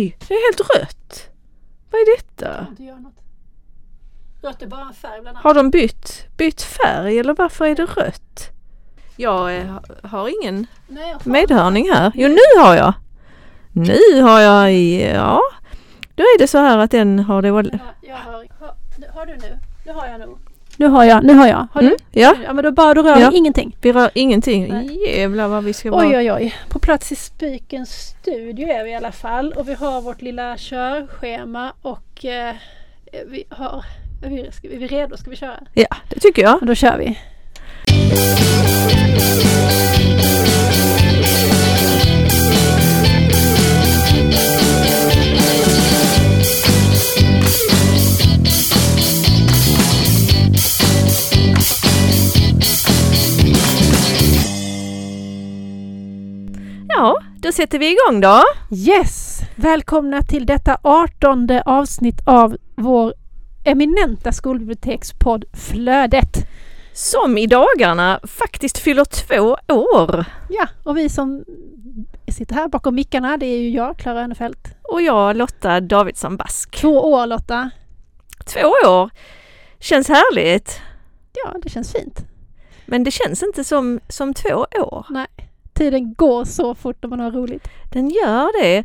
Oj, det är helt rött. Vad är detta? Rött är bara en färg bland annat. Har de bytt, bytt färg eller varför är det rött? Jag eh, har ingen Nej, jag medhörning här. Jo, nu har jag. Nu har jag, ja. Då är det så här att den har det... Jag har, jag har, har, har du nu? Nu har jag nog. Nu har jag, nu har jag. Har Mm, du? ja, Ja men då bara, då rör Ja. vi ingenting. vi rör ingenting. Nej. Jävlar vad vi ska vara. Oj oj oj. På plats i Spikens studio är vi i alla fall och vi har vårt lilla körschema och eh, vi har är vi, ska, är vi redo? Ska vi köra? Ja, det tycker jag. Och då kör vi. Ja, då sätter vi igång då. Yes! Välkomna till detta artonde avsnitt av vår eminenta skolbibliotekspodd Flödet. Som i dagarna faktiskt fyller två år. Ja, och vi som sitter här bakom mickarna det är ju jag, Klara Önefelt. Och jag Lotta Davidsson Bask. Två år Lotta. Två år. Känns härligt. Ja, det känns fint. Men det känns inte som, som två år. Nej, tiden går så fort när man har roligt. Den gör det.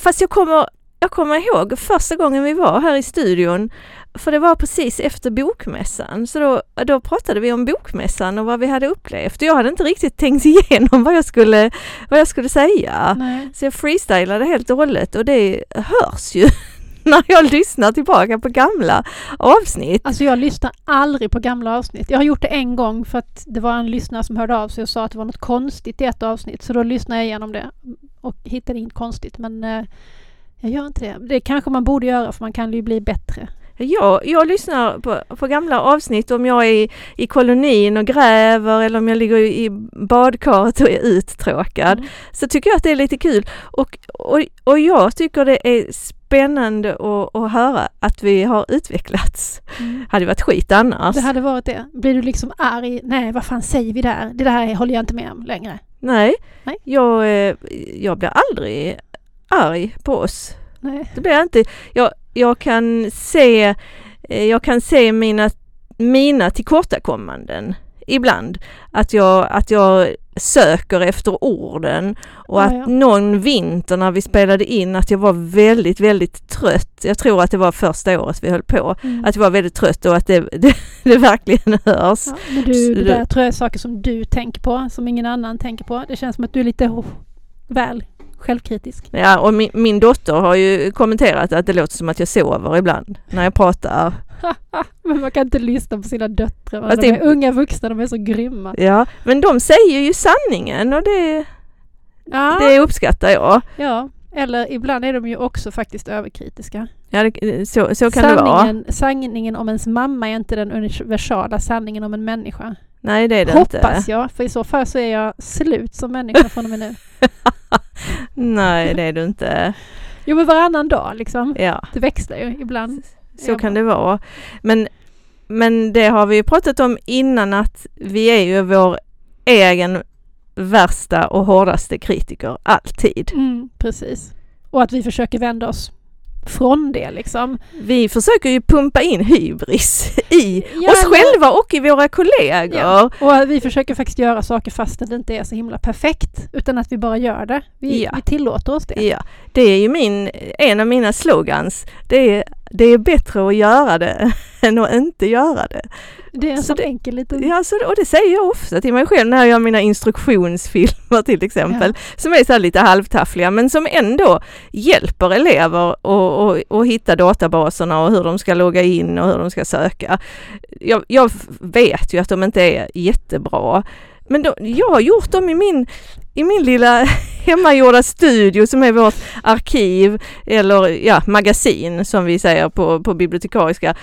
Fast jag kommer, jag kommer ihåg första gången vi var här i studion. För det var precis efter bokmässan. Så då, då pratade vi om bokmässan och vad vi hade upplevt. Jag hade inte riktigt tänkt igenom vad jag skulle, vad jag skulle säga. Nej. Så jag freestylade helt och hållet och det hörs ju när jag lyssnar tillbaka på gamla avsnitt. Alltså jag lyssnar aldrig på gamla avsnitt. Jag har gjort det en gång för att det var en lyssnare som hörde av sig och sa att det var något konstigt i ett avsnitt. Så då lyssnade jag igenom det och hittade inget konstigt. Men eh, jag gör inte det. Det kanske man borde göra för man kan ju bli bättre. Jag, jag lyssnar på, på gamla avsnitt om jag är i, i kolonin och gräver eller om jag ligger i badkaret och är uttråkad. Mm. Så tycker jag att det är lite kul och, och, och jag tycker det är spännande att, att höra att vi har utvecklats. Mm. Hade varit skit annars. Det hade varit det. Blir du liksom arg? Nej, vad fan säger vi där? Det där håller jag inte med om längre. Nej, Nej. Jag, eh, jag blir aldrig arg på oss. Nej. Det blir jag inte. Jag, jag kan se, eh, jag kan se mina, mina tillkortakommanden ibland. Att jag, att jag söker efter orden och Ja, att ja. någon vinter när vi spelade in att jag var väldigt, väldigt trött. Jag tror att det var första året vi höll på. Mm. Att jag var väldigt trött och att det, det, det verkligen hörs. Ja, men du, det där tror jag är saker som du tänker på, som ingen annan tänker på. Det känns som att du är lite oh, väl självkritisk. Ja, och min, min dotter har ju kommenterat att det låter som att jag sover ibland när jag pratar. Men man kan inte lyssna på sina döttrar. Fast de det- är unga vuxna, de är så grymma. Ja, men de säger ju sanningen och det, Ja, det uppskattar jag. ja. Eller ibland är de ju också faktiskt överkritiska. Ja, det, så, så kan det vara. sanningen, sanningen om ens mamma är inte den universala sanningen om en människa. Nej, det är det Hoppas inte. jag, för i så fall så är jag slut som människa från och med nu. Nej, det är du inte. Jo men varannan dag liksom. Ja, Det växlar ju ibland. så kan det vara. Men, men det har vi ju pratat om innan att vi är ju vår egen värsta och hårdaste kritiker alltid. Mm, precis. Och att vi försöker vända oss från det liksom. Vi försöker ju pumpa in hybris i Ja, oss själva och i våra kollegor. Ja. Och vi försöker faktiskt göra saker fast det inte är så himla perfekt. Utan att vi bara gör det. Vi, Ja. vi tillåter oss det. Ja, det är ju min, en av mina slogans. Det är, det är bättre att göra det än att inte göra det. Det är en Så det- enkel liten... Ja, så, och det säger jag ofta till mig själv när jag gör mina instruktionsfilmer till exempel. Som är så lite halvtaffliga men som ändå hjälper elever att och, och hitta databaserna och hur de ska logga in och hur de ska söka. Jag, jag vet ju att de inte är jättebra. Men då, jag har gjort dem i min, i min lilla hemmagjorda studio som är vårt arkiv eller ja, magasin som vi säger på, på bibliotekariska.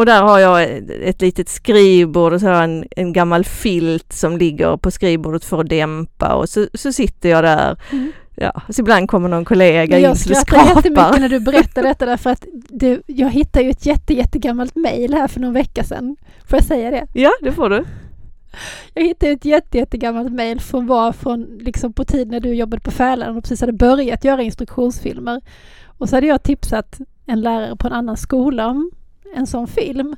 Och där har jag ett, litet skrivbord och så har jag en, en gammal filt som ligger på skrivbordet för att dämpa och så, så sitter jag där. Mm. Ja, så ibland kommer någon kollega in jag och skrattar skrapar. jättemycket när du berättar detta därför att det, jag hittade ju ett jätte, jättegammalt mejl här för någon vecka sedan. Får jag säga det? Ja, det får du. Jag hittade ett jätte, jättegammalt mejl som var från liksom på tiden när du jobbade på Fälaren och precis hade börjat göra instruktionsfilmer. Och så hade jag tipsat en lärare på en annan skola om en sån film.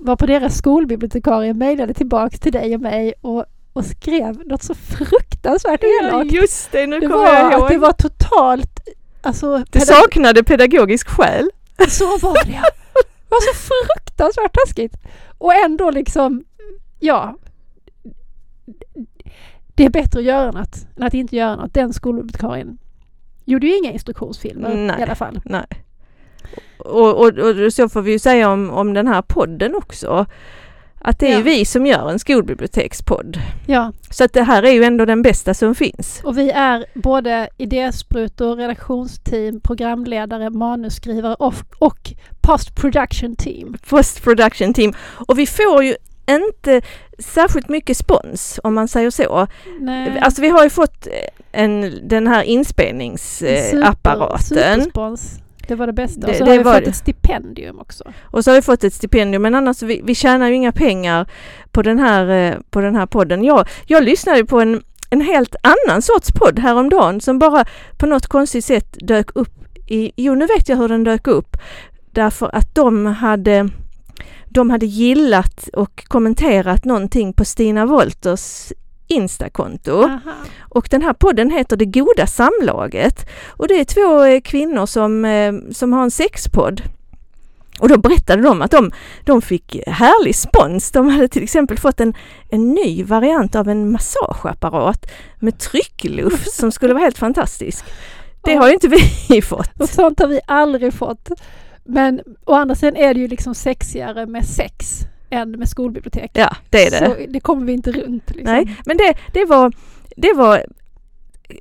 Var på deras skolbibliotekarie mejlade tillbaks till dig och mig och, och skrev något så fruktansvärt elakt. Ja, just det, nu Det kommer jag att ihåg. det var totalt... Alltså, Det saknade pedagogisk själ. så var det. Det var så fruktansvärt taskigt. Och ändå liksom, ja. Det är bättre att göra något än att inte göra något. Den skolbibliotekarien gjorde ju inga instruktionsfilmer Nej. i alla fall. Nej. Och, och, och så får vi ju säga om, om den här podden också. Att det är Ja. vi som gör en skolbibliotekspodd. Ja, Så att det här är ju ändå den bästa som finns. och vi är både idésprutor, redaktionsteam, programledare, manusskrivare och, och post production team. Post production team. Och vi får ju inte särskilt mycket spons om man säger så. Nej. Alltså vi har ju fått en, den här inspelningsapparaten. Superspons. Det var det bästa. Och så det har vi fått det. ett stipendium också. Och så har vi fått ett stipendium men annars vi, vi tjänar ju inga pengar på den här, eh, på den här podden. Jag, jag lyssnade på en, en helt annan sorts podd häromdagen som bara på något konstigt sätt dök upp i, jo nu vet jag hur den dök upp. Därför att de hade, de hade gillat och kommenterat någonting på Stina Wolters Instakonto. Aha. Och den här podden heter Det goda samlaget. Och det är två eh, kvinnor som, eh, som har en sexpodd. Och då berättade de att de, de fick härlig spons. De hade till exempel fått en, en ny variant av en massageapparat med tryckluft som skulle vara helt fantastisk. Det har ju inte vi fått. Och sånt har vi aldrig fått. Men å andra sidan är det ju liksom sexigare med sex än med skolbibliotek. Ja, det är det. Så det kommer vi inte runt. Liksom. Nej, men det, det, var, det, var,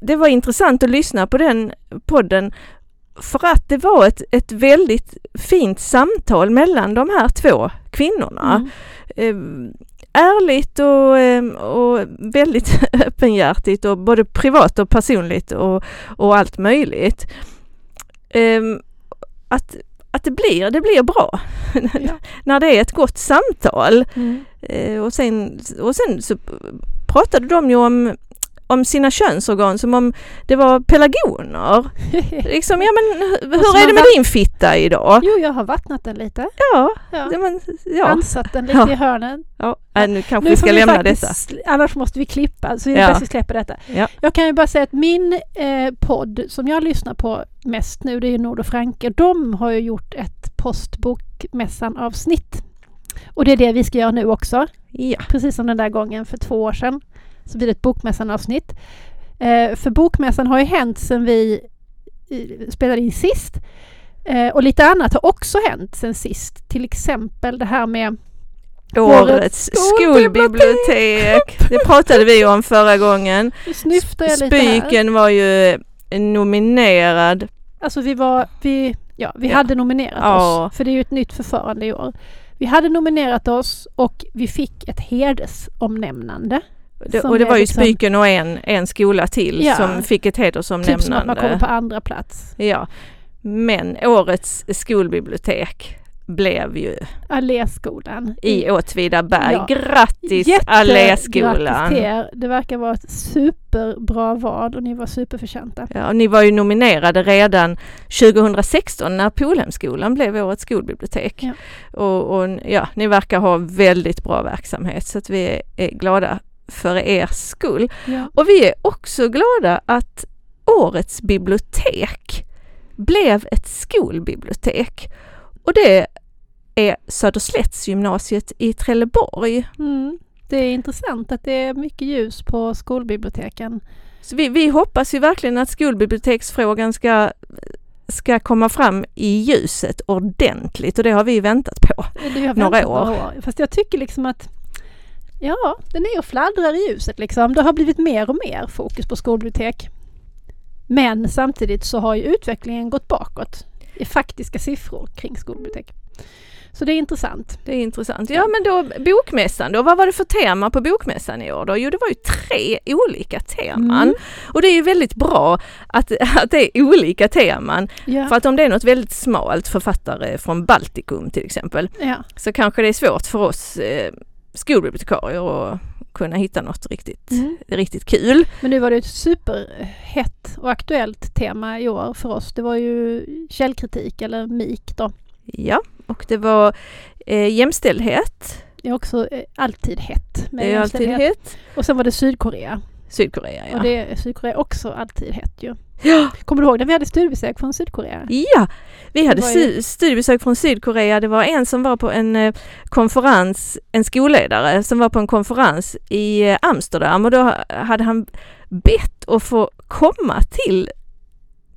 det var intressant att lyssna på den podden för att det var ett, ett väldigt fint samtal mellan de här två kvinnorna. Mm. Eh, ärligt och, eh, och väldigt öppenhjärtigt och både privat och personligt och, och allt möjligt. Eh, att, att det blir, det blir bra Ja. när det är ett gott samtal. Mm. Eh, och, sen, och sen så pratade de ju om, om sina könsorgan som om det var pelargoner. Liksom, ja men hur, Och så hur är det med din fitta idag? Jo, jag har vattnat den lite. Ja, Ja. det, men, ja. Ansatt den lite Ja. i hörnen. ja. äh, nu kanske Nu vi ska vi lämna faktiskt, detta. Annars måste vi klippa, så det är Ja. bäst vi släpper detta. Ja. Jag kan ju bara säga att min eh, podd som jag lyssnar på mest nu, det är ju Nord och Franke. De har ju gjort ett postbokmässan-avsnitt. Och det är det vi ska göra nu också. Ja. Precis som den där gången för två år sedan. Så blir det ett bokmässan-avsnitt. Eh, för bokmässan har ju hänt sedan vi eh, spelade in sist. Eh, och lite annat har också hänt sen sist. Till exempel det här med Årets skolbibliotek. Det pratade vi om förra gången. Jag. Spyken var ju nominerad. Alltså vi var, vi, ja, vi Ja. hade nominerat Ja. oss. För det är ju ett nytt förfarande i år. Vi hade nominerat oss och vi fick ett hedersomnämnande. Det, och det var ju liksom- Spyken och en, en skola till Ja. som fick ett Typ som att man hedersomnämnande. kommer på andra plats. Ja. Men årets skolbibliotek blev ju Alléskolan. i Åtvidaberg. Ja. Grattis Jätte- Alléskolan! Grattis till er. Det verkar vara ett superbra val och ni var superförtjänta. Ja, och ni var ju nominerade redan 2016 när Polhemskolan blev årets skolbibliotek. Ja. Och, och ja, ni verkar ha väldigt bra verksamhet så att vi är glada för er skull. Ja. Och vi är också glada att årets bibliotek blev ett skolbibliotek. Och det är Söderslättsgymnasiet i Trelleborg. Mm. Det är intressant att det är mycket ljus på skolbiblioteken. Så vi, vi hoppas ju verkligen att skolbiblioteksfrågan ska, ska komma fram i ljuset ordentligt och det har vi väntat på. Några väntat år. år. Fast jag tycker liksom att Ja, den är och fladdrar i ljuset liksom. Det har blivit mer och mer fokus på skolbibliotek. Men samtidigt så har ju utvecklingen gått bakåt i faktiska siffror kring skolbibliotek. Så det är intressant. Det är intressant. Ja men då bokmässan då, vad var det för tema på bokmässan i år då? Jo det var ju tre olika teman. Mm. Och det är ju väldigt bra att, att det är olika teman. Ja. För att om det är något väldigt smalt, författare från Baltikum till exempel, ja. så kanske det är svårt för oss eh, skolbibliotekarier att kunna hitta något riktigt, Mm. riktigt kul. Men nu var det ett superhett och aktuellt tema i år för oss. Det var ju källkritik eller MIK då. Ja, och det var eh, jämställdhet. Det är också eh, alltid hett med Det är alltid hett. Och sen var det Sydkorea. Sydkorea, ja. Och det är Sydkorea också alltid hett ju. Ja, Kommer du ihåg när vi hade studiebesök från Sydkorea? ja, vi hade ju- stu- studiebesök från Sydkorea. Det var en som var på en eh, konferens, en skolledare som var på en konferens i eh, Amsterdam och då hade han bett att få komma till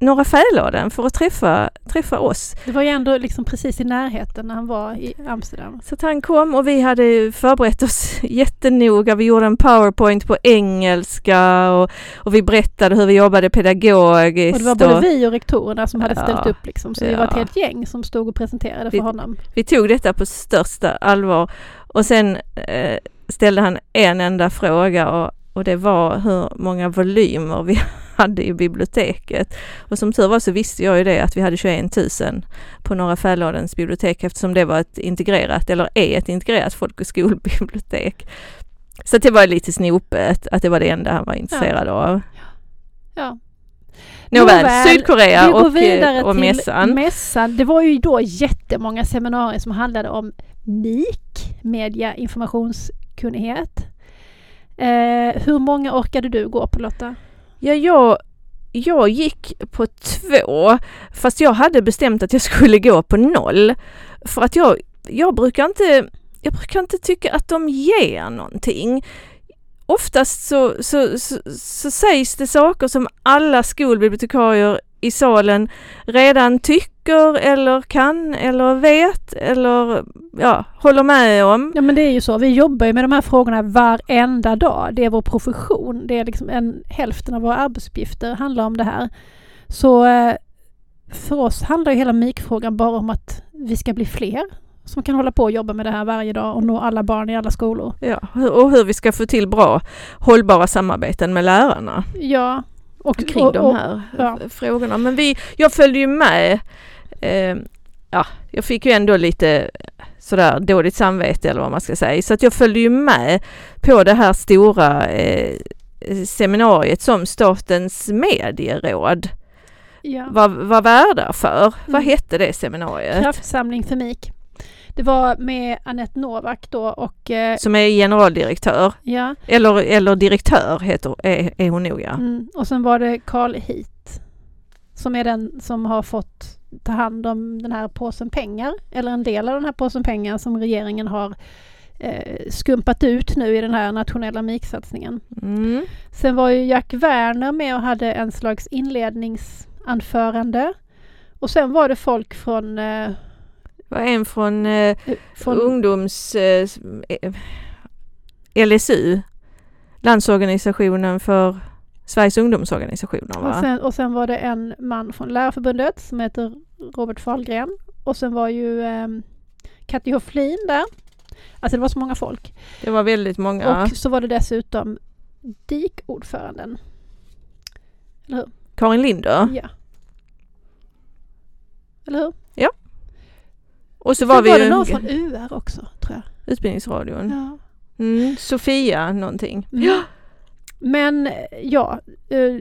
Norra Fäladen för att träffa, träffa oss. Det var ju ändå liksom precis i närheten när han var i Amsterdam. Så att han kom och vi hade förberett oss jättenoga. Vi gjorde en powerpoint på engelska och, och vi berättade hur vi jobbade pedagogiskt. Och det var både vi och rektorerna som hade Ja. ställt upp liksom. Så vi var ett Ja. helt gäng som stod och presenterade för Vi- honom. vi tog detta på största allvar och sen eh, ställde han en enda fråga och, och det var hur många volymer vi hade i biblioteket. Och som tur var så visste jag ju det att vi hade 21 000 på Norra Fäladens bibliotek eftersom det var ett integrerat, eller är ett integrerat folk och skolbibliotek. Så det var lite snopet att det var det enda han var intresserad av. Ja. Nåväl, Nåväl, Sydkorea vi går och, vidare eh, och till mässan. mässan. Det var ju då jättemånga seminarier som handlade om MIK, media informationskunnighet. Eh, hur många orkade du gå på Lotta? Ja, jag, jag gick på två, fast jag hade bestämt att jag skulle gå på noll. För att jag, jag brukar inte, jag brukar inte tycka att de ger någonting. Oftast så, så, så, så sägs det saker som alla skolbibliotekarier i salen redan tycker eller kan eller vet eller ja, håller med om. Ja men det är ju så, vi jobbar ju med de här frågorna varenda dag. Det är vår profession. Det är liksom en, hälften av våra arbetsuppgifter handlar om det här. Så eh, för oss handlar ju hela MIK-frågan bara om att vi ska bli fler som kan hålla på och jobba med det här varje dag och nå alla barn i alla skolor. Ja, och hur vi ska få till bra hållbara samarbeten med lärarna. Ja. Och, kring och, de här ja. frågorna. Men vi, jag följde ju med. Eh, ja, jag fick ju ändå lite sådär dåligt samvete eller vad man ska säga. Så att jag följde ju med på det här stora eh, seminariet som Statens medieråd ja. var, var värdar för. Vad Mm. hette det seminariet? Kraftsamling för MIK. Det var med Anette Novak då och eh, Som är generaldirektör, ja, eller, eller direktör heter, är, är hon nog ja. mm, och sen var det Carl Heat som är den som har fått ta hand om den här påsen pengar eller en del av den här påsen pengar som regeringen har eh, skumpat ut nu i den här nationella MIK-satsningen. Mm. Sen var ju Jack Werner med och hade en slags inledningsanförande. Och sen var det folk från, eh, var en från eh, från ungdoms... Eh, eh, LSU, Landsorganisationen för Sveriges ungdomsorganisationer och, va? sen, och sen var det en man från Lärarförbundet som heter Robert Fahlgren. Och sen var ju eh, Katja Hofflin där. Alltså det var så många folk. Det var väldigt många. Och så var det dessutom DIK-ordföranden. Karin Linder. Ja. Eller hur? Och så Sen var vi var det någon från UR också tror jag. Utbildningsradion. Ja. Mm, Sofia någonting. Mm. Men eh, ja, eh,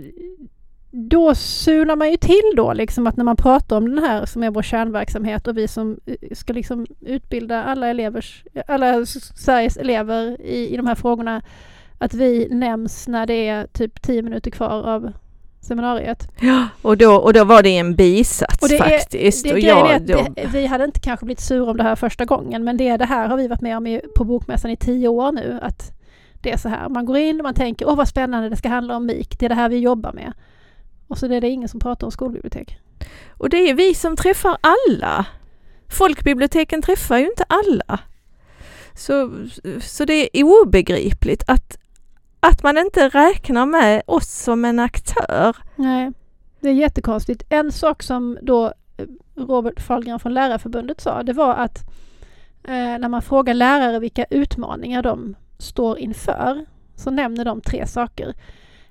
då sunar man ju till då liksom att när man pratar om den här som är vår kärnverksamhet och vi som eh, ska liksom utbilda alla elevers, alla Sveriges elever i, i de här frågorna, att vi nämns när det är typ tio minuter kvar av seminariet. Ja, och, då, och då var det en bisats Och det är- faktiskt. Det och är jag, då, det, vi hade inte kanske blivit sura om det här första gången men det, det här har vi varit med om i, på Bokmässan i tio år nu. Att det är så här, man går in och man tänker åh vad spännande det ska handla om MIK, det är det här vi jobbar med. Och så är det ingen som pratar om skolbibliotek. och det är vi som träffar alla. Folkbiblioteken träffar ju inte alla. Så, så det är obegripligt att, att man inte räknar med oss som en aktör. Nej, det är jättekonstigt. En sak som då eh, Robert Fahlgren från Lärarförbundet sa, det var att eh, när man frågar lärare vilka utmaningar de står inför så nämner de tre saker.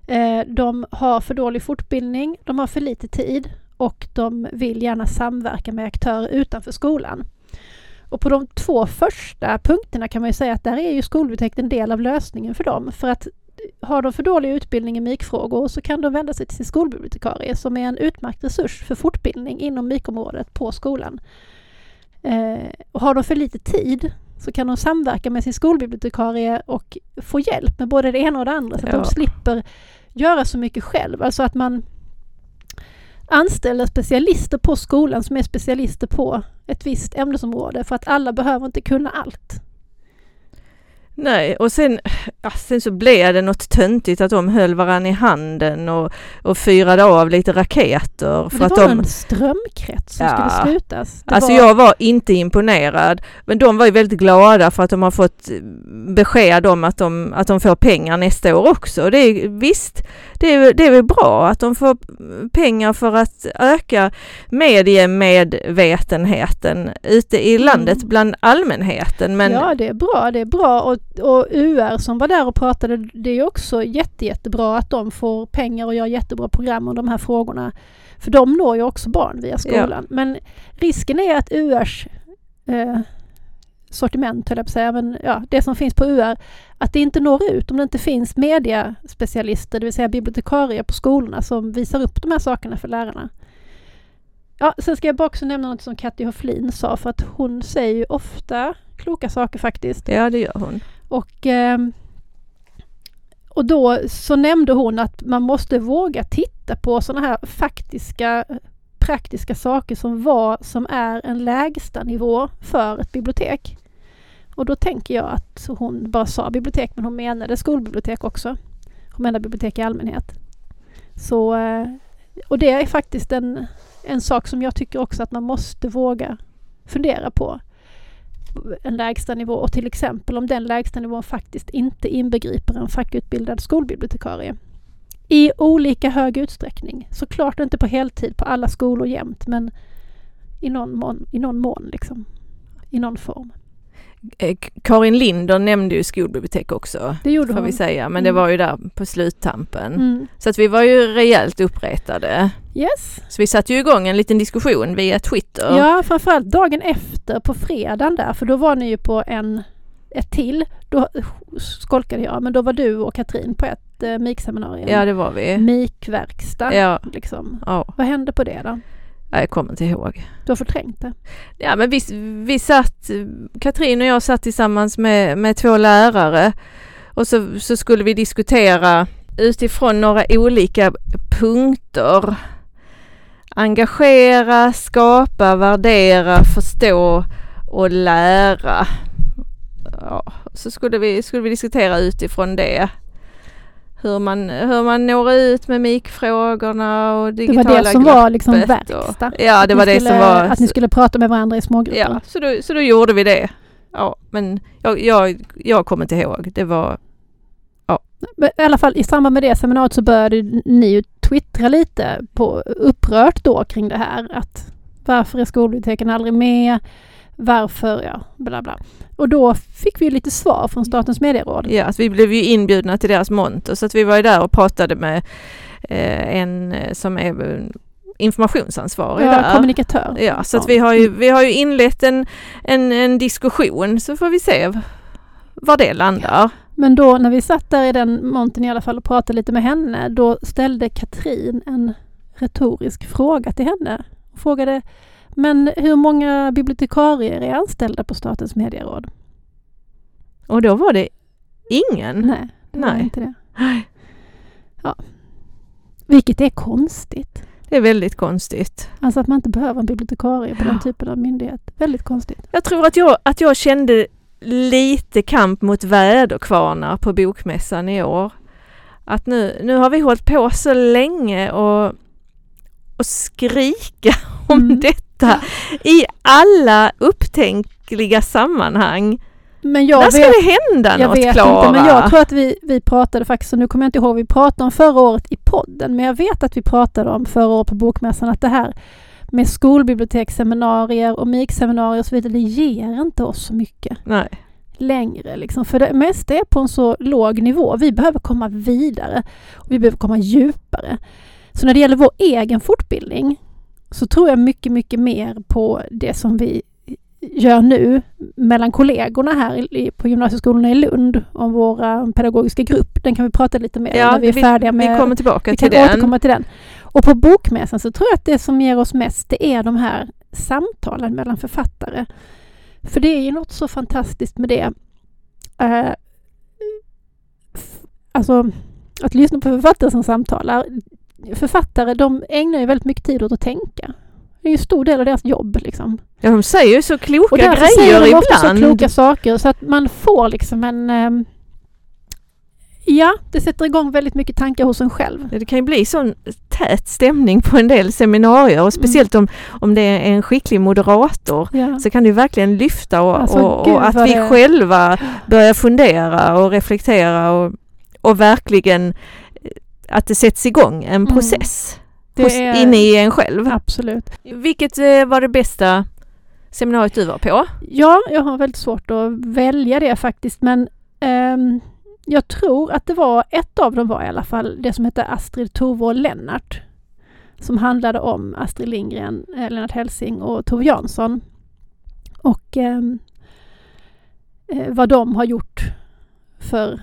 Eh, de har för dålig fortbildning, de har för lite tid och de vill gärna samverka med aktörer utanför skolan. Och på de två första punkterna kan man ju säga att där är ju skolbiblioteket en del av lösningen för dem. För att har de för dålig utbildning i MIK-frågor så kan de vända sig till sin skolbibliotekarie som är en utmärkt resurs för fortbildning inom MIK-området på skolan. Eh, och har de för lite tid så kan de samverka med sin skolbibliotekarie och få hjälp med både det ena och det andra så att Ja. de slipper göra så mycket själv. Alltså att man anställer specialister på skolan som är specialister på ett visst ämnesområde för att alla behöver inte kunna allt. Nej, och sen, ja, sen så blev det något töntigt att de höll varann i handen och, och fyrade av lite raketer. För det att var de, en strömkrets som Ja. skulle slutas. Det alltså var, jag var inte imponerad. Men de var ju väldigt glada för att de har fått besked om att de, att de får pengar nästa år också. Det är, visst, det är, det är väl bra att de får pengar för att öka mediemedvetenheten ute i Mm. landet bland allmänheten. Men Ja, det är bra. Det är bra. Och, och UR som var där och pratade, det är också jätte, jättebra att de får pengar och gör jättebra program om de här frågorna. För de når ju också barn via skolan. Men risken är att URs eh, sortiment, höll jag på att säga, men ja, det som finns på UR, att det inte når ut om det inte finns mediaspecialister, det vill säga bibliotekarier på skolorna som visar upp de här sakerna för lärarna. Ja, sen ska jag bara också nämna något som Katty Hofflin sa, för att hon säger ju ofta kloka saker faktiskt. ja, det gör hon. Och, ehm, och då så nämnde hon att man måste våga titta på sådana här faktiska praktiska saker som vad som är en lägsta nivå för ett bibliotek. Och då tänker jag att hon bara sa bibliotek men hon menade skolbibliotek också. Hon menade bibliotek i allmänhet. Så, eh, och det är faktiskt en, en sak som jag tycker också att man måste våga fundera på en lägsta nivå och till exempel om den lägsta nivån faktiskt inte inbegriper en fackutbildad skolbibliotekarie. I olika hög utsträckning. Såklart inte på heltid på alla skolor jämt men i någon mån, i någon mån liksom. I någon form. Eh, Karin Linder nämnde ju skolbibliotek också, Det gjorde får hon. vi säga, men det Mm. var ju där på sluttampen. Mm. Så att vi var ju rejält uppretade. Yes. Så vi satte ju igång en liten diskussion via Twitter. Ja, framförallt dagen efter på fredagen där, för då var ni ju på en, ett till. Då skolkade jag, men då var du och Katrin på ett eh, MIK-seminarium. Ja, det var vi. MIK-verkstad. Ja, Liksom. ja, Vad hände på det då? Jag kommer inte ihåg. Du har förträngt det? Ja, men vi, vi satt, Katrin och jag satt tillsammans med, med två lärare och så, så skulle vi diskutera utifrån några olika punkter. Engagera, skapa, värdera, förstå och lära. Ja, så skulle vi, skulle vi diskutera utifrån det. Hur man, hur man når ut med mikfrågorna och Det digitala var det som var liksom glappet och- verkstad? Ja, det var det skulle, som var... Att ni skulle prata med varandra i smågrupper? Ja, så då, så då gjorde vi det. Ja, men jag, jag, jag kommer inte ihåg. Det var... Men I alla fall i samband med det seminariet så började ni ju twittra lite på, upprört då kring det här. Att varför är skolbiblioteken aldrig med? Varför, ja, bla bla. Och då fick vi lite svar från Statens medieråd. Ja, alltså vi blev ju inbjudna till deras monter så att vi var ju där och pratade med eh, en eh, som är eh, informationsansvarig Ja, där. kommunikatör. Ja, så att vi har ju, vi har ju inlett en, en, en diskussion så får vi se var det landar. Men då när vi satt där i den montern i alla fall och pratade lite med henne, då ställde Katrin en retorisk fråga till henne. Hon frågade, men hur många bibliotekarier är anställda på Statens medieråd? Och då var det ingen. Nej, det var Nej. inte det. Ja. Vilket är konstigt. Det är väldigt konstigt. Alltså att man inte behöver en bibliotekarie på den typen av myndighet. Väldigt konstigt. Jag tror att jag, att jag kände lite kamp mot väderkvarnar på bokmässan i år. Att nu, nu har vi hållit på så länge och, och skrika om Mm. detta i alla upptänkliga sammanhang. Men jag När ska vet, det hända jag något vet Klara? inte, men jag tror att vi, vi pratade faktiskt, och nu kommer jag inte ihåg, vi pratade om förra året i podden, men jag vet att vi pratade om förra året på Bokmässan att det här med skolbiblioteksseminarier och MIK-seminarier och så vidare, det ger inte oss så mycket Nej. längre. Liksom. För det mesta är på en så låg nivå. Vi behöver komma vidare. Och vi behöver komma djupare. Så när det gäller vår egen fortbildning så tror jag mycket, mycket mer på det som vi gör nu mellan kollegorna här i, på gymnasieskolorna i Lund om våra pedagogiska grupp. Den kan vi prata lite mer Ja, när vi är vi- färdiga med. Vi kommer tillbaka vi till kan den. återkomma till den. Och på Bokmässan så tror jag att det som ger oss mest det är de här samtalen mellan författare. För det är ju något så fantastiskt med det. Eh, alltså att lyssna på författare som samtalar. Författare de ägnar ju väldigt mycket tid åt att tänka. Det är ju en stor del av deras jobb liksom. Ja, de säger ju så kloka Och därför säger grejer de ofta så ibland. kloka saker så att man får liksom en... ehm, ja, det sätter igång väldigt mycket tankar hos en själv. Det kan ju bli sån tät stämning på en del seminarier och speciellt om, om det är en skicklig moderator Ja. så kan det verkligen lyfta och, Alltså, och, och att vi det- själva börjar fundera och reflektera och, och verkligen att det sätts igång en Mm. process hos, är- inne i en själv. Absolut. Vilket eh, var det bästa seminariet du var på? Ja, jag har väldigt svårt att välja det faktiskt men ehm, jag tror att det var ett av dem var i alla fall det som hette Astrid, Tove och Lennart. Som handlade om Astrid Lindgren, eh, Lennart Hellsing och Tove Jansson. Och ehm, eh, vad de har gjort för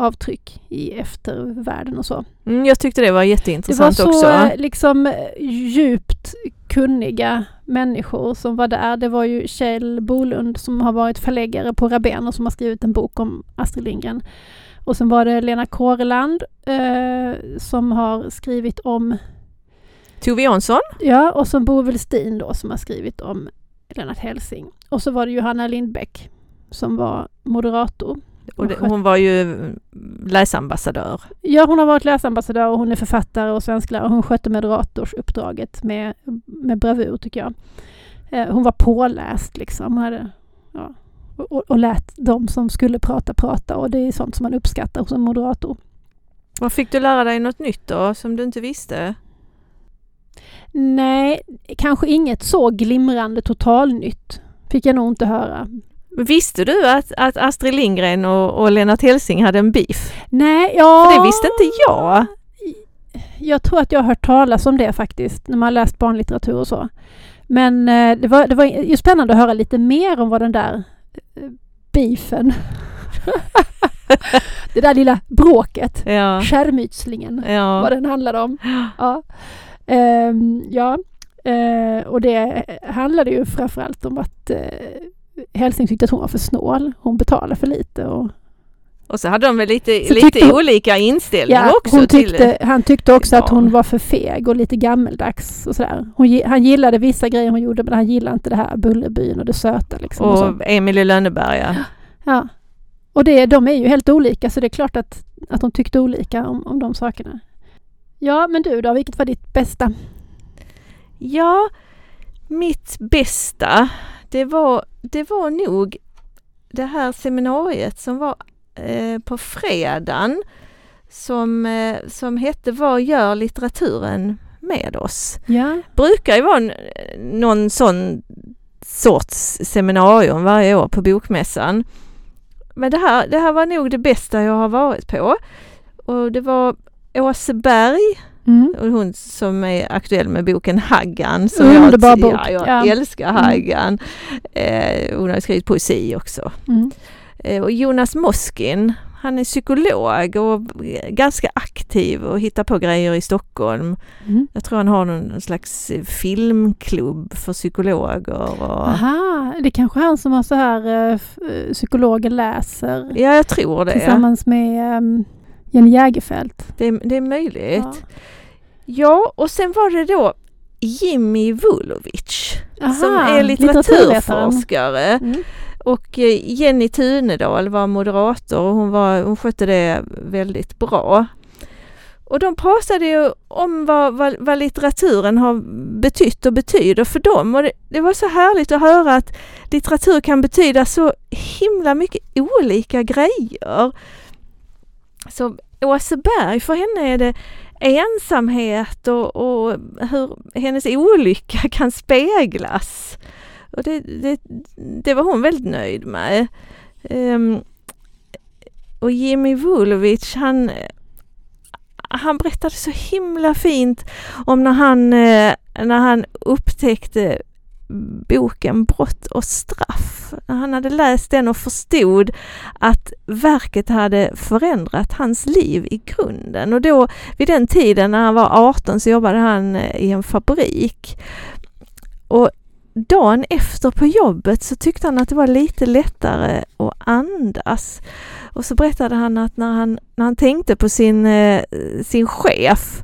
avtryck i eftervärlden och så. Mm, jag tyckte det var Det var jätteintressant så också. eh, liksom eh, djupt kunniga människor som var där. Det var ju Kjell Bolund som har varit förläggare på Rabén och som har skrivit en bok om Astrid Lindgren. Och sen var det Lena Kåreland eh, som har skrivit om, Tove Jansson? ja, och så Bo Welstin då som har skrivit om Lennart Hellsing. Och så var det Johanna Lindbäck som var moderator. Och det, hon var ju läsambassadör. Ja, hon har varit läsambassadör och hon är författare och svensklärare. Hon skötte moderatorsuppdraget med, med bravur tycker jag. Eh, hon var påläst liksom. Hon hade, ja, och, och lät de som skulle prata prata och det är sånt som man uppskattar hos en moderator. Vad fick du lära dig något nytt då som du inte visste? Nej, kanske inget så glimrande totalnytt fick jag nog inte höra. Visste du att, att Astrid Lindgren och, och Lennart Hellsing hade en beef? Nej, ja... För det visste inte jag. Jag tror att jag har hört talas om det faktiskt, när man läst barnlitteratur och så. Men eh, det, var, det var ju spännande att höra lite mer om vad den där eh, beefen, det där lilla bråket, Ja. skärmytslingen, vad Ja. den handlade om. Ja, Ehm, ja. Eh, och det handlade ju framförallt om att eh, Helsing tyckte att hon var för snål. Hon betalade för lite och Och så hade de väl lite, lite tyckte hon- olika inställning Ja, också hon till... tyckte, han tyckte också att hon var för feg och lite gammeldags och sådär. Hon, han gillade vissa grejer hon gjorde men han gillade inte det här Bullerbyn och det söta liksom. Och. Och Emil i Lönneberga. Ja. Och det, de är ju helt olika så det är klart att, att de tyckte olika om, om de sakerna. Ja, men du då, vilket var ditt bästa? Ja, mitt bästa, det var, det var nog det här seminariet som var eh, på fredagen som, eh, som hette Vad gör litteraturen med oss? Ja, brukar ju vara någon sån sorts seminarium varje år på Bokmässan. Men det här, det här var nog det bästa jag har varit på. Och det var Åse Berg, mm. och hon som är aktuell med boken Haggan. Som Underbar jag, bok, Ja, jag ja. älskar Mm. Haggan. Eh, hon har skrivit poesi också. Mm. Eh, och Jonas Moskin, han är psykolog och ganska aktiv och hittar på grejer i Stockholm. Mm. Jag tror han har någon slags filmklubb för psykologer. Och, Aha, det är kanske han som har så här eh, psykologer läser ja, jag tror det. tillsammans med um, Jenny Jägerfeld. Det, är- det är möjligt. Ja. Ja. och sen var det då Jimmy Vulovic Aha, som är litteraturforskare. Mm. Och eh, Jenny Tunedal var moderator och hon, var, hon skötte det väldigt bra. Och de pratade ju om vad, vad, vad litteraturen har betytt och betyder för dem. Och det, det var så härligt att höra att litteratur kan betyda så himla mycket olika grejer. Så Åseberg, för henne är det ensamhet och, och hur hennes olycka kan speglas. Och det, det, det var hon väldigt nöjd med. Um, och Jimmy Vulovic, han, han berättade så himla fint om när han, eh, när han upptäckte boken Brott och straff. Han hade läst den och förstod att verket hade förändrat hans liv i grunden. Och då vid den tiden när han var 18 så jobbade han eh, i en fabrik. Och dagen efter på jobbet så tyckte han att det var lite lättare att andas. Och så berättade han att när han, när han tänkte på sin, eh, sin chef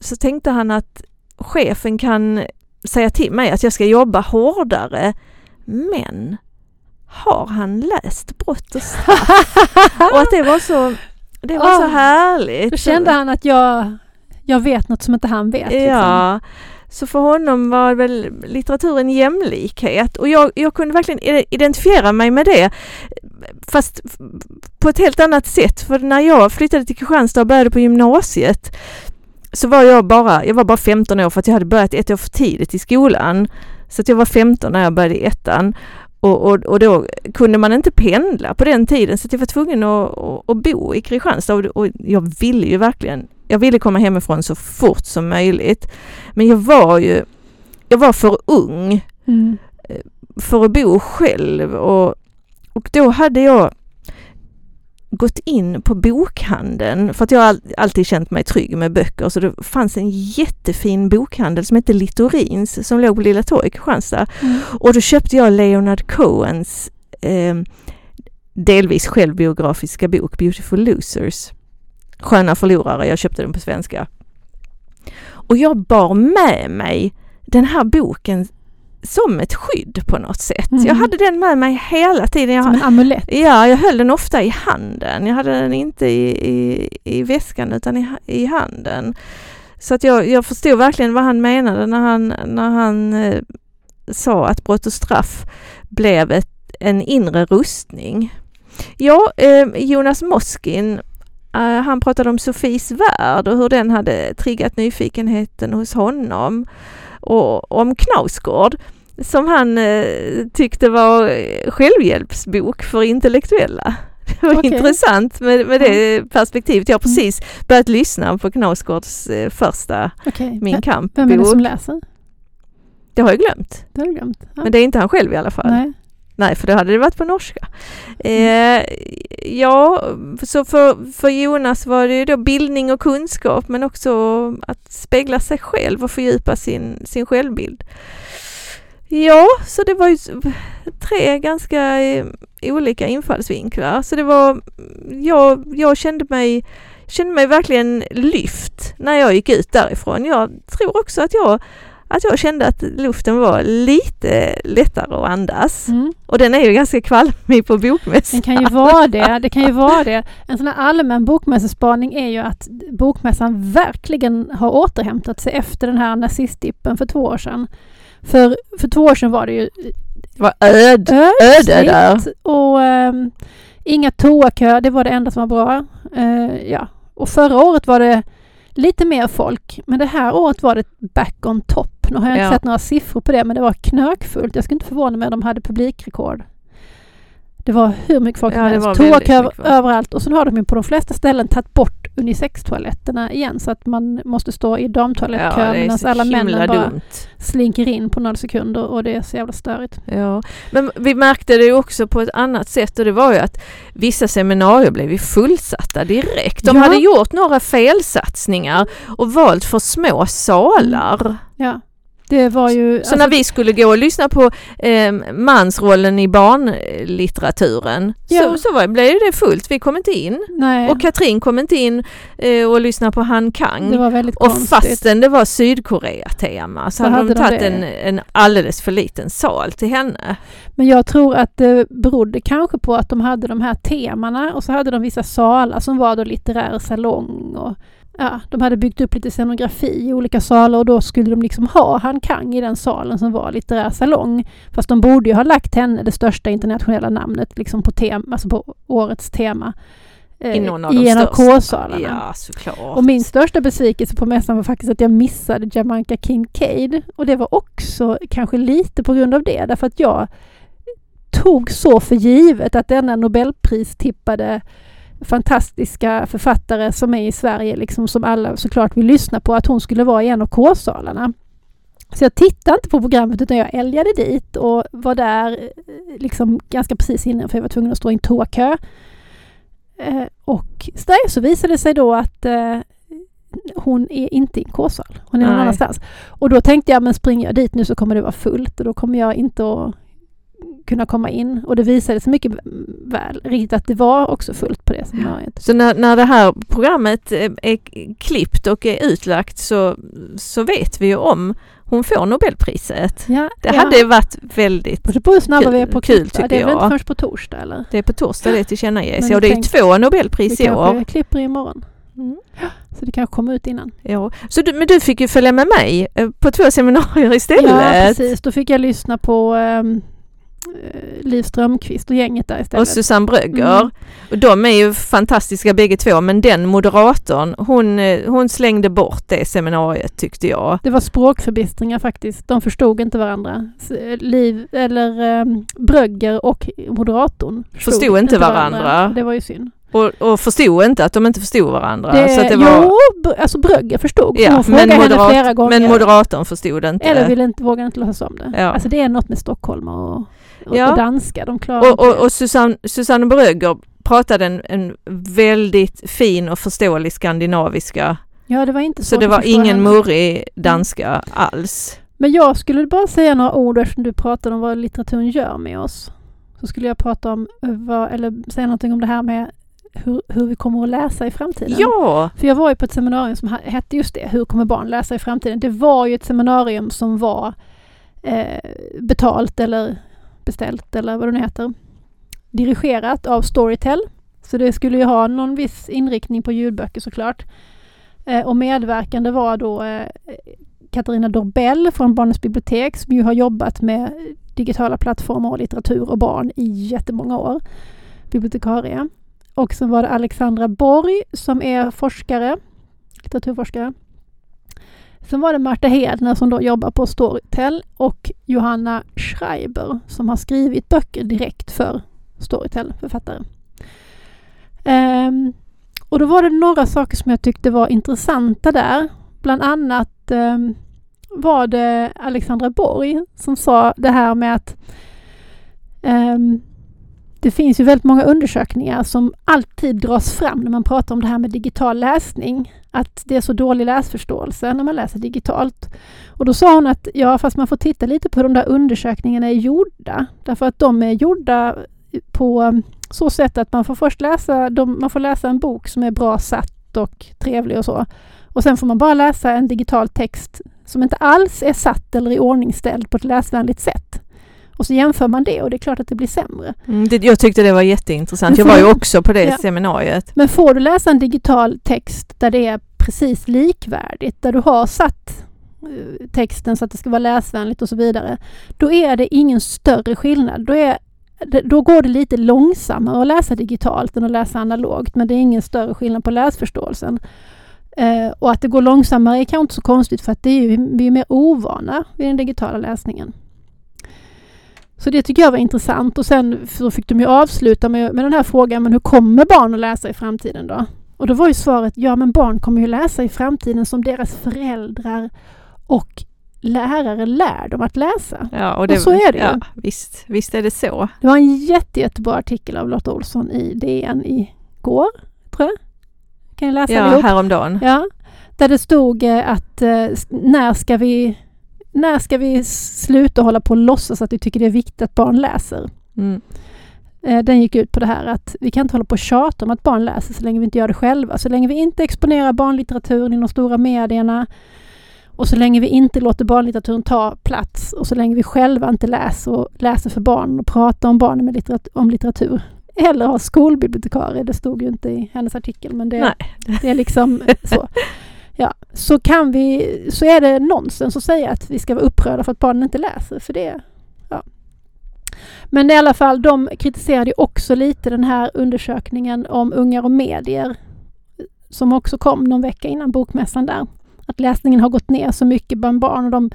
så tänkte han att chefen kan säga till mig att jag ska jobba hårdare. Men har han läst Brott och straff? och att det var så, det var oh, så härligt. Då kände han att jag, jag vet något som inte han vet. Liksom. Ja. Så för honom var väl litteraturen jämlikhet och jag, jag kunde verkligen identifiera mig med det. Fast på ett helt annat sätt. För när jag flyttade till Kristianstad och började på gymnasiet så var jag bara, jag var bara 15 år för att jag hade börjat ett år för tidigt i skolan. Så att jag var 15 när jag började i ettan. Och, och, och då kunde man inte pendla på den tiden så jag var tvungen att, att, att bo i Kristianstad och, och jag ville ju verkligen, jag ville komma hemifrån så fort som möjligt. Men jag var ju, jag var för ung mm. Eh, för att bo själv och, och då hade jag gått in på bokhandeln för att jag alltid känt mig trygg med böcker så det fanns en jättefin bokhandel som hette Littorins som låg på Lilla Torg i Kristianstad. Mm. Och då köpte jag Leonard Cohens eh, delvis självbiografiska bok Beautiful Losers. Sköna förlorare, jag köpte den på svenska. Och jag bar med mig den här boken som ett skydd på något sätt. Mm. Jag hade den med mig hela tiden. Jag, som en amulett? Ja, jag höll den ofta i handen. Jag hade den inte i, i, i väskan utan i, i handen. Så att jag, jag förstod verkligen vad han menade när han, när han eh, sa att brott och straff blev ett, en inre rustning. Ja, eh, Jonas Moskin uh, han pratade om Sofies värld och hur den hade triggat nyfikenheten hos honom och om Knausgård som han eh, tyckte var självhjälpsbok för intellektuella. Det var okay. intressant med, med det perspektivet. Jag har mm. precis börjat lyssna på Knausgårds eh, första okay. Min kamp Vem är det som läser? Det har jag glömt. Det har glömt. Ja. Men det är inte han själv i alla fall. Nej. Nej, för då hade det varit på norska. Mm. Eh, ja, så för, för Jonas var det ju då bildning och kunskap men också att spegla sig själv och fördjupa sin, sin självbild. Ja, så det var ju tre ganska eh, olika infallsvinklar. Så det var, jag, jag kände mig kände mig verkligen lyft när jag gick ut därifrån. Jag tror också att jag att jag kände att luften var lite lättare att andas. Mm. Och den är ju ganska kvalmig på bokmässan. Den kan ju vara det. Det kan ju vara det. En sån här allmän bokmässespaning är ju att bokmässan verkligen har återhämtat sig efter den här nazistdippen för två år sedan. För, för två år sedan var det ju det var öd, öde där. Och um, inga toakö, det var det enda som var bra. Uh, ja. Och förra året var det lite mer folk. Men det här året var det back on top. Nu har jag inte ja. sett några siffror på det men det var knökfullt. Jag skulle inte förvåna mig om de hade publikrekord. Det var hur mycket folk som helst. Toakö överallt och så har de ju på de flesta ställen tagit bort unisextoaletterna igen så att man måste stå i damtoalettkö ja, medan alla männen bara dumt. slinker in på några sekunder och det är så jävla störigt. Ja, men vi märkte det ju också på ett annat sätt och det var ju att vissa seminarier blev ju fullsatta direkt. De ja. hade gjort några felsatsningar och valt för små salar. Ja. Det var ju... Så alltså, när vi skulle gå och lyssna på eh, mansrollen i barnlitteraturen ja. så, så var, blev det fullt. Vi kom inte in. Nej. Och Katrin kom inte in eh, och lyssnade på Han Kang. Det var väldigt och konstigt. fastän det var Sydkorea-tema så, så hade, hade de tagit en, en alldeles för liten sal till henne. Men jag tror att det berodde kanske på att de hade de här temana och så hade de vissa salar som var då litterär salong och ja, de hade byggt upp lite scenografi i olika salar och då skulle de liksom ha Han Kang i den salen som var litterär salong. Fast de borde ju ha lagt henne, det största internationella namnet, liksom på, tema, alltså på årets tema. Eh, I någon av I en av K-salarna. Ja, såklart. Och min största besvikelse på mässan var faktiskt att jag missade Jamaica Kincaid. Och det var också kanske lite på grund av det, därför att jag tog så för givet att denna Nobelpristippade fantastiska författare som är i Sverige, liksom som alla såklart vill lyssna på, att hon skulle vara i en av K-salarna. Så jag tittade inte på programmet utan jag älgade dit och var där eh, liksom ganska precis innan för jag var tvungen att stå i en toakö. Eh, och där så visade det sig då att eh, hon är inte i en K-sal. Hon är någon Nej. annanstans. Och då tänkte jag, men springer jag dit nu så kommer det vara fullt och då kommer jag inte att kunna komma in. Och det visade sig mycket väl riktigt att det var också fullt på det seminariet. Så när, när det här programmet eh, är klippt och är utlagt så, så vet vi ju om hon får Nobelpriset. Ja, Det ja. hade varit väldigt... På hur snabba kul- vi är på kul, klippa. tycker Det är väl jag. inte först på torsdag eller? Det är på torsdag det tillkännages. Ja, och det är två Vi Nobelpris i år. klipper imorgon. Mm. Så det kanske kommer ut innan. Ja. Så du, men du fick ju följa med mig eh, på två seminarier istället. Ja, precis. Då fick jag lyssna på um, Liv Strömquist och gänget där istället. och Susanne Brögger. Mm. Och de är ju fantastiska bägge två men den moderatorn hon, eh, hon slängde bort det seminariet tyckte jag. Det var språkförbistringar faktiskt. De förstod inte varandra. Eh, Liv, eller um, Brögger och moderatorn Förstod inte varandra. Det var ju synd. Och, och förstod inte att de inte förstod varandra. Det, så det var, Jo, alltså Brögger förstod. Ja, hon frågade men henne flera gånger. men moderatorn förstod inte. eller ville inte, vågade inte låtsas om det. Ja. Alltså det är något med Stockholm och, och, Ja. och danska. De klarar och, och, och Susanne, Susanne Brögger pratade en, en väldigt fin och förståelig skandinaviska. Ja, det var inte Så svårt det var ingen murrig danska alls. Men jag skulle bara säga några ord eftersom du pratade om vad litteraturen gör med oss. Så skulle jag prata om, vad, eller säga någonting om det här med hur, hur vi kommer att läsa i framtiden. Ja, För jag var ju på ett seminarium som hette just det, Hur kommer barn läsa i framtiden? Det var ju ett seminarium som var eh, betalt eller beställt eller vad det nu heter. Dirigerat av Storytel. Så det skulle ju ha någon viss inriktning på ljudböcker såklart. Eh, och medverkande var då eh, Katarina Dorbell från Barnens bibliotek som ju har jobbat med digitala plattformar och litteratur och barn i jättemånga år. Bibliotekarie. Och sen var det Alexandra Borg som är forskare, litteraturforskare. Sen var det Marta Hedner som då jobbar på Storytel och Johanna Schreiber som har skrivit böcker direkt för Storytel, författare. Um, ehm, och då var det några saker som jag tyckte var intressanta där. Bland annat um, var det Alexandra Borg som sa det här med att um, det finns ju väldigt många undersökningar som alltid dras fram när man pratar om det här med digital läsning. Att det är så dålig läsförståelse när man läser digitalt. Och då sa hon att ja, fast man får titta lite på hur de där undersökningarna är gjorda. Därför att de är gjorda på så sätt att man får först läsa, de, man får läsa en bok som är bra satt och trevlig och så. Och sen får man bara läsa en digital text som inte alls är satt eller i ordningställd på ett läsvänligt sätt. Och så jämför man det och det är klart att det blir sämre. mm, det, jag tyckte det var jätteintressant. Jag var ju också på det Ja. seminariet. Men får du läsa en digital text där det är precis likvärdigt, där du har satt eh, texten så att det ska vara läsvänligt och så vidare, då är det ingen större skillnad. Då, är, då går det lite långsammare att läsa digitalt än att läsa analogt, men det är ingen större skillnad på läsförståelsen. Eh, och att det går långsammare är kanske inte så konstigt för att det är ju, vi är mer ovana vid den digitala läsningen. Så det tycker jag var intressant och sen så fick de ju avsluta med, med den här frågan, men hur kommer barn att läsa i framtiden då? Och då var ju svaret, ja men barn kommer ju läsa i framtiden som deras föräldrar och lärare lär dem att läsa. Ja, och, Och så är det ju. ja, visst, visst är det så. Det var en jätte, jättebra artikel av Lotta Olsson i DN igår, tror jag. Kan ni läsa Ja, ihop? häromdagen. Ja, där det stod eh, att eh, när ska vi när ska vi sluta hålla på och låtsas att vi tycker det är viktigt att barn läser? Mm. Eh, Den gick ut på det här att vi kan inte hålla på och tjata om att barn läser så länge vi inte gör det själva. Så länge vi inte exponerar barnlitteraturen i de stora medierna och så länge vi inte låter barnlitteraturen ta plats och så länge vi själva inte läser och läser för barn och pratar om barnen med litteratur, om litteratur. Eller har skolbibliotekarie, det stod ju inte i hennes artikel men det, det är liksom så. Ja, så kan vi, så är det nonsens att säga att vi ska vara upprörda för att barnen inte läser, för det, ja. Men i alla fall, de kritiserade ju också lite den här undersökningen om ungar och medier som också kom någon vecka innan bokmässan där. Att läsningen har gått ner så mycket bland barn och de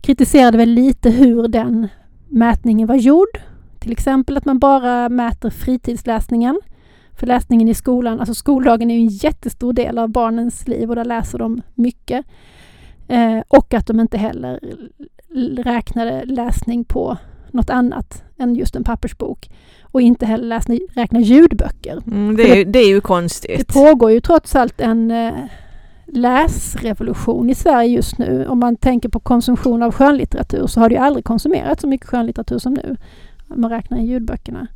kritiserade väl lite hur den mätningen var gjord. Till exempel att man bara mäter fritidsläsningen. För läsningen i skolan, alltså skoldagen är ju en jättestor del av barnens liv och där läser de mycket. Eh, och att de inte heller räknade läsning på något annat än just en pappersbok. Och inte heller läsning, räkna ljudböcker. Mm, det, är, ju- det är ju konstigt. Det pågår ju trots allt en eh, läsrevolution i Sverige just nu. Om man tänker på konsumtion av skönlitteratur så har det ju aldrig konsumerats så mycket skönlitteratur som nu. Om man räknar i ljudböckerna.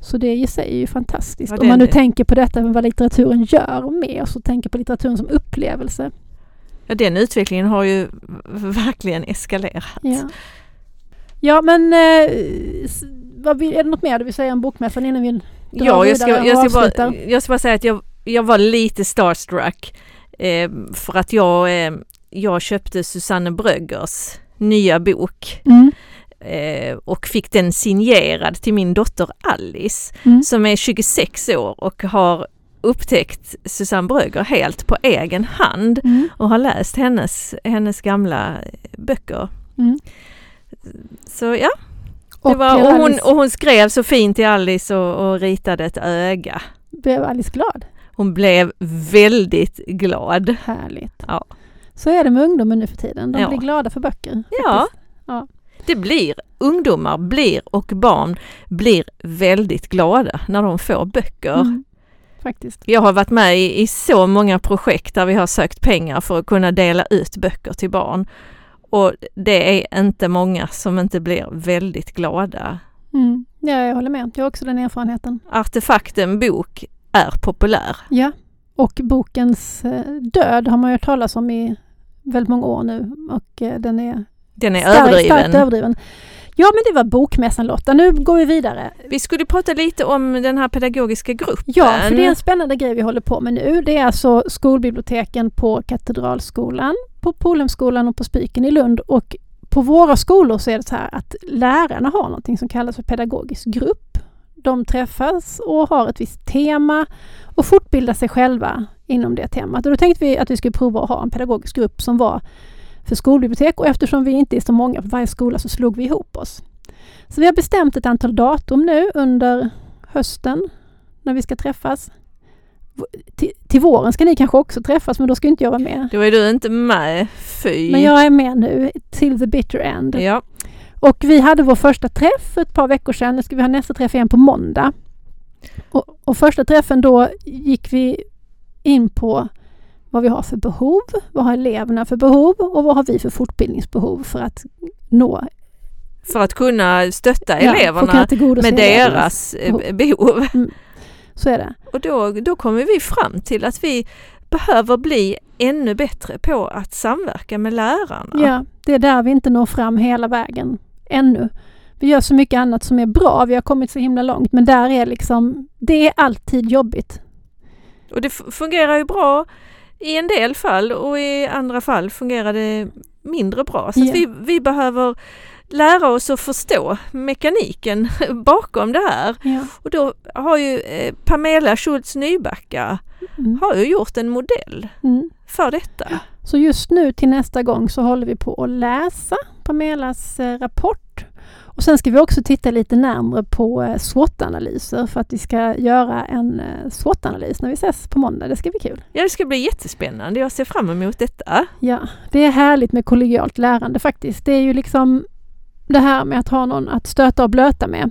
Så det i sig är ju fantastiskt. Ja, om man nu det. tänker på detta med vad litteraturen gör med oss och tänker på litteraturen som upplevelse. Ja, den utvecklingen har ju verkligen eskalerat. Ja, ja men eh, är det något mer du vill säga om Bokmässan innan vi drar Ja, jag ska, jag, ska bara, jag ska bara säga att jag, jag var lite starstruck eh, för att jag, eh, jag köpte Susanne Bröggers nya bok Mm, eh, och fick den signerad till min dotter Alice mm, som är 26 år och har upptäckt Susanne Brögger helt på egen hand mm, och har läst hennes, hennes gamla böcker. mm. Så ja, Och, var, och, hon, och hon skrev så fint till Alice och, och ritade ett öga. blev Alice glad? Hon blev väldigt glad. Härligt. Ja. Så är det med ungdomen nu för tiden. De Ja. blir glada för böcker. Ja. Ja. Det blir, ungdomar blir och barn blir väldigt glada när de får böcker. Mm, faktiskt. Jag har varit med i, i så många projekt där vi har sökt pengar för att kunna dela ut böcker till barn. Och det är inte många som inte blir väldigt glada. Mm. Ja, jag håller med. Jag har också den erfarenheten. Artefakten bok är populär. Ja. Och bokens eh, död har man ju hört talas om i väldigt många år nu. Och eh, den är, Den är starkt, överdriven. starkt överdriven. Ja, men det var bokmässan Lotta. Nu går vi vidare. Vi skulle prata lite om den här pedagogiska gruppen. Ja, för det är en spännande grej vi håller på med nu. Det är alltså skolbiblioteken på Katedralskolan, på Polhemskolan och på Spiken i Lund. Och på våra skolor så är det så här att lärarna har någonting som kallas för pedagogisk grupp. De träffas och har ett visst tema och fortbildar sig själva inom det temat. Och då tänkte vi att vi skulle prova att ha en pedagogisk grupp som var för skolbibliotek och eftersom vi inte är så många på varje skola så slog vi ihop oss. Så vi har bestämt ett antal datum nu under hösten när vi ska träffas. Till, till våren ska ni kanske också träffas men då ska inte jag vara med. Då är du inte med, fy. Men jag är med nu till the bitter end. Ja, Och vi hade vår första träff för ett par veckor sedan. Nu ska vi ha nästa träff igen på måndag. Och, och första träffen då gick vi in på vad vi har för behov, vad har eleverna för behov och vad har vi för fortbildningsbehov för att nå för att kunna stötta ja, eleverna med deras eh, behov. Så är det. Och då, då kommer vi fram till att vi behöver bli ännu bättre på att samverka med lärarna. Ja, det är där vi inte når fram hela vägen ännu. Vi gör så mycket annat som är bra, vi har kommit så himla långt men där är liksom, det är alltid jobbigt. Och det fungerar ju bra i en del fall och i andra fall fungerar det mindre bra. Så att vi, vi behöver lära oss att förstå mekaniken bakom det här. Ja. Och då har ju eh, Pamela Schultz Nybacka Mm. har ju gjort en modell Mm. för detta. Så just nu till nästa gång så håller vi på att läsa Pamelas eh, rapport. Och sen ska vi också titta lite närmare på eh, SWOT-analyser för att vi ska göra en eh, SWOT-analys när vi ses på måndag. Det ska bli kul. Ja, det ska bli jättespännande. Jag ser fram emot detta. Ja, det är härligt med kollegialt lärande faktiskt. Det är ju liksom det här med att ha någon att stöta och blöta med.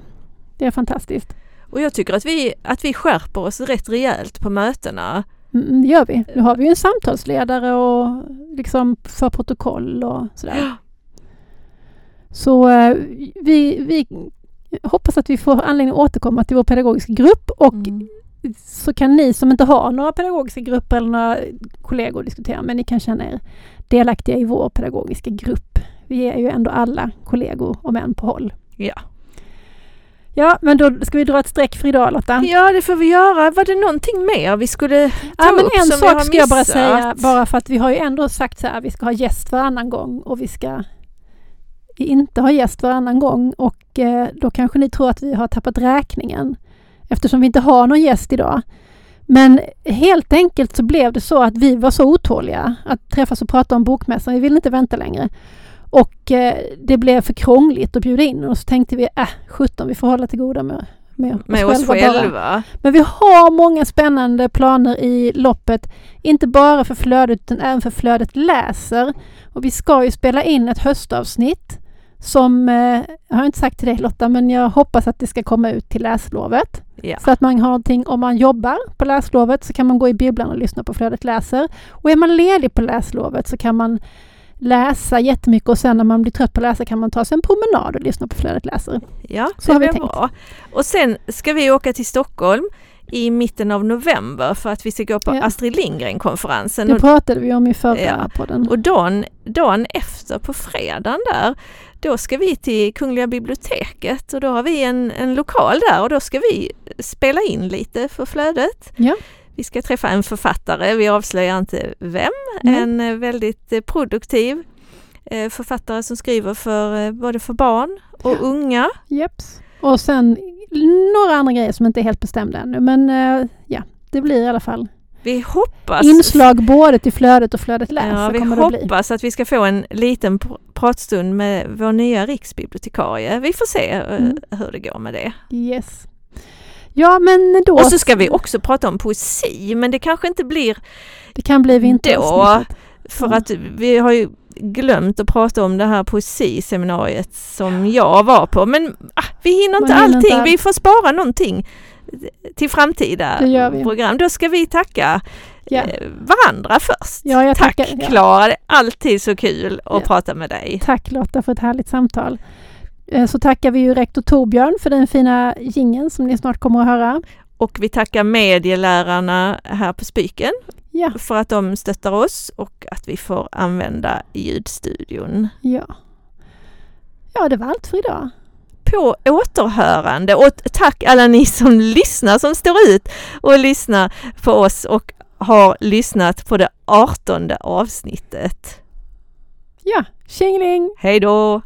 Det är fantastiskt. Och jag tycker att vi, att vi skärper oss rätt rejält på mötena. Mm, det gör vi. Nu har vi ju en samtalsledare och liksom för protokoll och sådär. Så eh, vi, vi hoppas att vi får anledning att återkomma till vår pedagogiska grupp och Mm. så kan ni som inte har några pedagogiska grupper eller några kollegor diskutera med, ni kan känna er delaktiga i vår pedagogiska grupp. Vi är ju ändå alla kollegor om en på håll. Ja. Ja, men då ska vi dra ett streck för idag Lotta. ja, det får vi göra. Var det någonting mer vi skulle ta Ja, men upp en som vi har sak ska jag bara säga, bara för att vi har ju ändå sagt så här, vi ska ha gäst varannan gång och vi ska inte ha gäst varannan gång och eh, då kanske ni tror att vi har tappat räkningen eftersom vi inte har någon gäst idag. Men helt enkelt så blev det så att vi var så otåliga att träffas och prata om bokmässan. Vi ville inte vänta längre. Och eh, det blev för krångligt att bjuda in och så tänkte vi, äh, 17, vi får hålla till goda med, med, med oss oss själva. själva. Men vi har många spännande planer i loppet. Inte bara för flödet utan även för flödet läser. Och vi ska ju spela in ett höstavsnitt som, eh, jag har inte sagt till dig Lotta, men jag hoppas att det ska komma ut till läslovet. Ja. Så att man har någonting, om man jobbar på läslovet så kan man gå i bibblan och lyssna på Flödet läser. Och är man ledig på läslovet så kan man läsa jättemycket och sen när man blir trött på att läsa kan man ta sig en promenad och lyssna på Flödet läser. Ja, Så det har vi tänkt. bra. Och sen ska vi åka till Stockholm i mitten av november för att vi ska gå på Ja. Astrid Lindgren-konferensen. Det pratade vi om i förra Ja. podden. och dagen, dagen efter, på fredagen där, då ska vi till Kungliga biblioteket och då har vi en, en lokal där och då ska vi spela in lite för flödet. Ja. Vi ska träffa en författare, vi avslöjar inte vem, Nej. en eh, väldigt eh, produktiv eh, författare som skriver för både för barn och Ja. unga. Jeps. Och sen några andra grejer som inte är helt bestämda ännu. Men eh, ja, det blir i alla fall Vi hoppas inslag både till flödet och flödet läser Ja, vi hoppas att vi ska få en liten pr- pratstund med vår nya riksbibliotekarie. Vi får se eh, Mm. hur det går med det. Yes. Ja, men då... Och så ska vi också prata om poesi, men det kanske inte blir Det kan bli vinteravsnittet. för Ja. att vi har ju glömt att prata om det här poesiseminariet som jag var på. Men ah, vi hinner inte Man hinner inte allting, vi får spara någonting till framtida program. Då ska vi tacka Ja. eh, varandra först. Ja, jag Tack tackar- ja. Klara, det är alltid så kul att prata med dig. Tack Lotta för ett härligt samtal. Eh, Så tackar vi ju rektor Torbjörn för den fina gingen som ni snart kommer att höra. Och vi tackar medielärarna här på Spiken Ja, för att de stöttar oss och att vi får använda ljudstudion. ja. Ja, det var allt för idag. På återhörande och tack alla ni som lyssnar, som står ut och lyssnar på oss och har lyssnat på det artonde avsnittet. Ja, tjingeling! Hej då!